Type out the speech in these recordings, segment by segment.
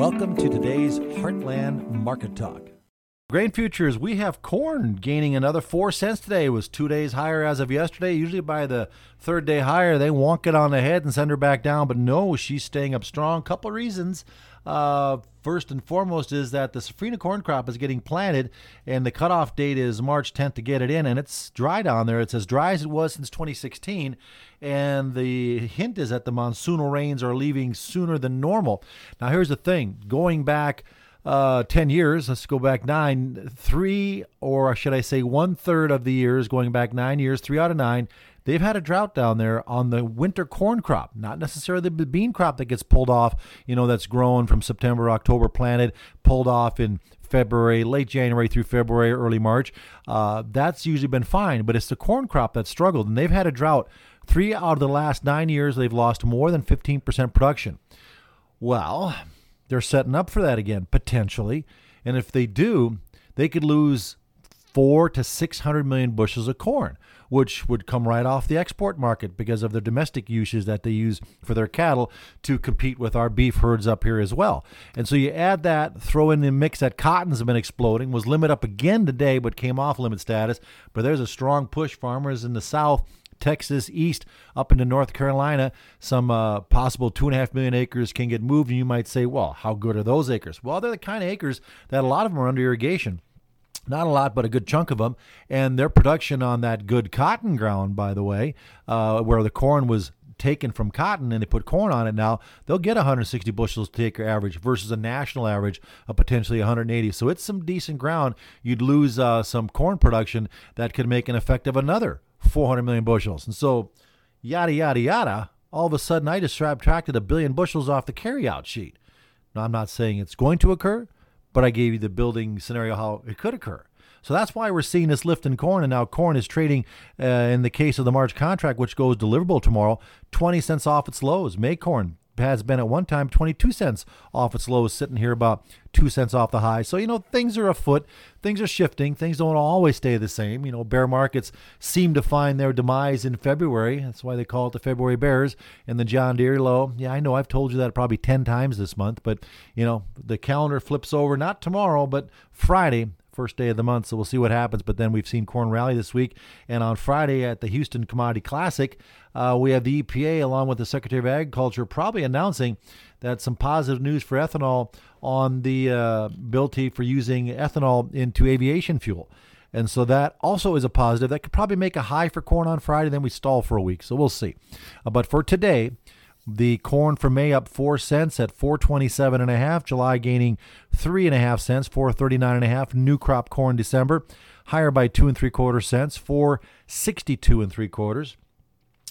Welcome to today's Heartland Market Talk. Grain futures, we have corn gaining another four cents today. It was two days higher as of yesterday. Usually by the third day higher, they wonk it on the head and send her back down. But no, she's staying up strong. Couple reasons. Uh, first and foremost is that the safrinha corn crop is getting planted, and the cutoff date is March 10th to get it in, and it's dry down there. It's as dry as it was since 2016, and the hint is that the monsoonal rains are leaving sooner than normal. Now, here's the thing: going back uh, 10 years, let's go back nine, three, or should I say one third of the years, going back nine years, three out of nine, they've had a drought down there on the winter corn crop, not necessarily the bean crop that gets pulled off, you know, that's grown from September, October, planted, pulled off in February, late January through February, early March. Uh, that's usually been fine, but it's the corn crop that struggled, and they've had a drought. Three out of the last nine years, they've lost more than 15% production. Well, they're setting up for that again, potentially. And if they do, they could lose four to 600 million bushels of corn, which would come right off the export market because of the domestic uses that they use for their cattle to compete with our beef herds up here as well. And so you add that, throw in the mix that cotton's been exploding, was limit up again today, but came off limit status. But there's a strong push. Farmers in the South Texas east up into North Carolina, some uh, possible two and a half million acres can get moved. And you might say, well, how good are those acres? Well, they're the kind of acres that a lot of them are under irrigation. Not a lot, but a good chunk of them. And their production on that good cotton ground, by the way, uh, where the corn was taken from cotton and they put corn on it now, they'll get 160 bushels to acre average versus a national average of potentially 180. So it's some decent ground. You'd lose uh, some corn production that could make an effect of another 400 million bushels. And so, yada, yada, yada, all of a sudden I just subtracted a billion bushels off the carryout sheet. Now, I'm not saying it's going to occur, but I gave you the building scenario how it could occur. So that's why we're seeing this lift in corn. And now corn is trading, uh, in the case of the March contract, which goes deliverable tomorrow, 20 cents off its lows. May corn has been at one time 22 cents off its lows, sitting here about 2 cents off the high. So, you know, things are afoot. Things are shifting. Things don't always stay the same. You know, bear markets seem to find their demise in February. That's why they call it the February Bears and the John Deere low. Yeah, I know I've told you that probably 10 times this month, but, you know, the calendar flips over not tomorrow, but Friday first day of the month, so we'll see what happens. But then we've seen corn rally this week, and on Friday at the Houston Commodity Classic, uh, we have the EPA along with the Secretary of Agriculture probably announcing that some positive news for ethanol on the uh, ability for using ethanol into aviation fuel. And so that also is a positive. That could probably make a high for corn on Friday, then we stall for a week. So we'll see. Uh, but for today, the corn for May up four cents at 427 and a half. July gaining three and a half cents, 439 and a half. New crop corn December higher by two and three quarter cents, 462 and three quarters.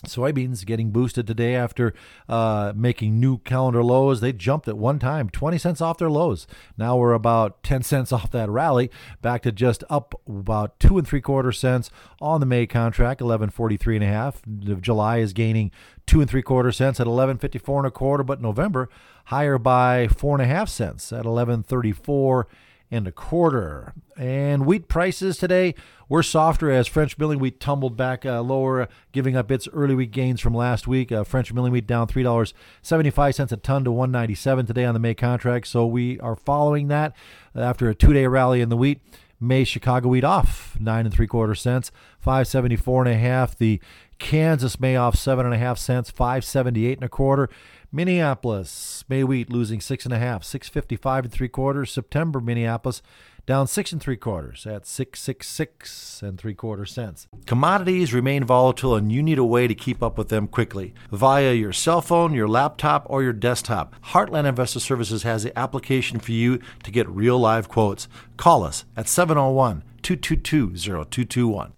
Soybeans getting boosted today after uh, making new calendar lows. They jumped at one time, 20 cents off their lows. Now we're about 10 cents off that rally, back to just up about two and three quarter cents on the May contract, 1143 and a half. July is gaining two and three quarter cents at 1154 and a quarter, but November higher by four and a half cents at 1134 and a quarter. And wheat prices today were softer as French milling wheat tumbled back uh, lower, giving up its early week gains from last week. Uh, French milling wheat down three dollars seventy-five cents a ton to one ninety-seven today on the May contract. So we are following that after a two-day rally in the wheat. May Chicago wheat off nine and three quarter cents, five seventy-four and a half. The Kansas May off seven and a half cents, five seventy-eight and a quarter. Minneapolis, May wheat losing six and a half, six fifty-five and three quarters. September Minneapolis down six and three quarters at six six six and three quarter cents. Commodities remain volatile, and you need a way to keep up with them quickly via your cell phone, your laptop, or your desktop. Heartland Investor Services has the application for you to get real live quotes. Call us at 701 222 0221.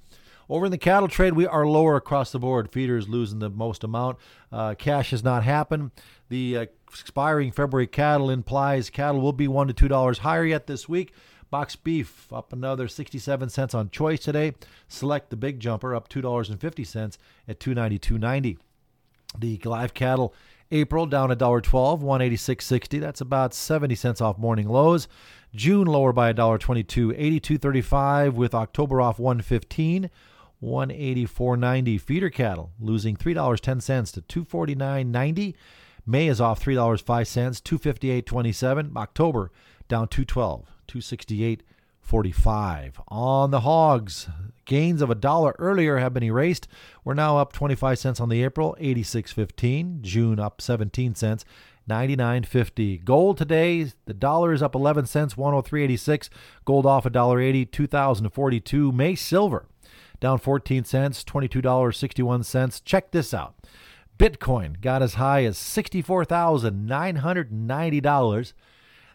Over in the cattle trade, we are lower across the board. Feeders losing the most amount. Uh, cash has not happened. The uh, expiring February cattle implies cattle will be one to two dollars higher yet this week. Box beef up another 67 cents on choice today. Select the big jumper up $2.50 at 292.90. The live cattle April down $1.12, 186.60. That's about 70 cents off morning lows. June lower by $1.22, 82.35 with October off 115. 184.90 feeder cattle losing $3.10 to 249.90 May is off three dollars five cents, two fifty eight twenty seven. October down 212, 268, 45. On the hogs, gains of a dollar earlier have been erased. We're now up twenty five cents on the April, eighty six fifteen. June up seventeen cents. 99.50. Gold today, the dollar is up 11 cents, 103.86. Gold off $1.80, 2042. May silver down 14 cents, $22.61. Check this out. Bitcoin got as high as $64,990.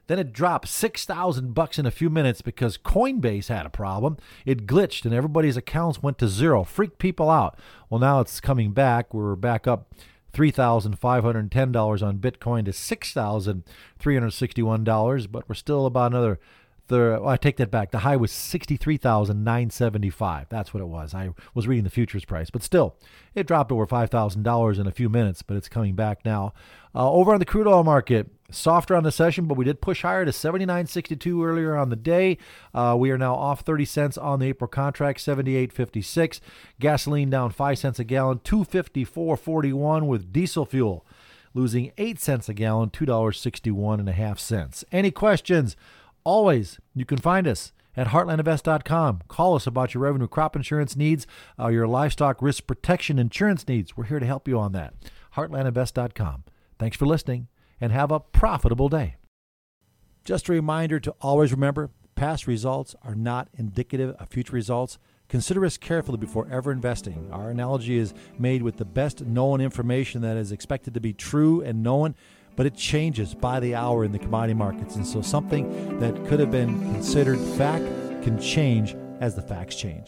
Then it dropped 6,000 bucks in a few minutes because Coinbase had a problem. It glitched and everybody's accounts went to zero. Freaked people out. Well, now it's coming back. We're back up $3,510 on Bitcoin to $6,361, but we're still about another the well, I take that back. The high was sixty three thousand nine seventy five. That's what it was. I was reading the futures price, but still, it dropped over five thousand dollars in a few minutes. But it's coming back now. Uh, over on the crude oil market, softer on the session, but we did push higher to seventy nine sixty two earlier on the day. Uh, we are now off thirty cents on the April contract, seventy eight fifty six. Gasoline down five cents a gallon, two fifty four forty one with diesel fuel losing 8 cents a gallon, $2.61 and a half cents. Any questions? Always, you can find us at heartlandinvest.com. Call us about your revenue crop insurance needs, uh, your livestock risk protection insurance needs. We're here to help you on that. heartlandinvest.com. Thanks for listening and have a profitable day. Just a reminder to always remember past results are not indicative of future results. Consider us carefully before ever investing. Our analogy is made with the best known information that is expected to be true and known but it changes by the hour in the commodity markets. And so something that could have been considered fact can change as the facts change.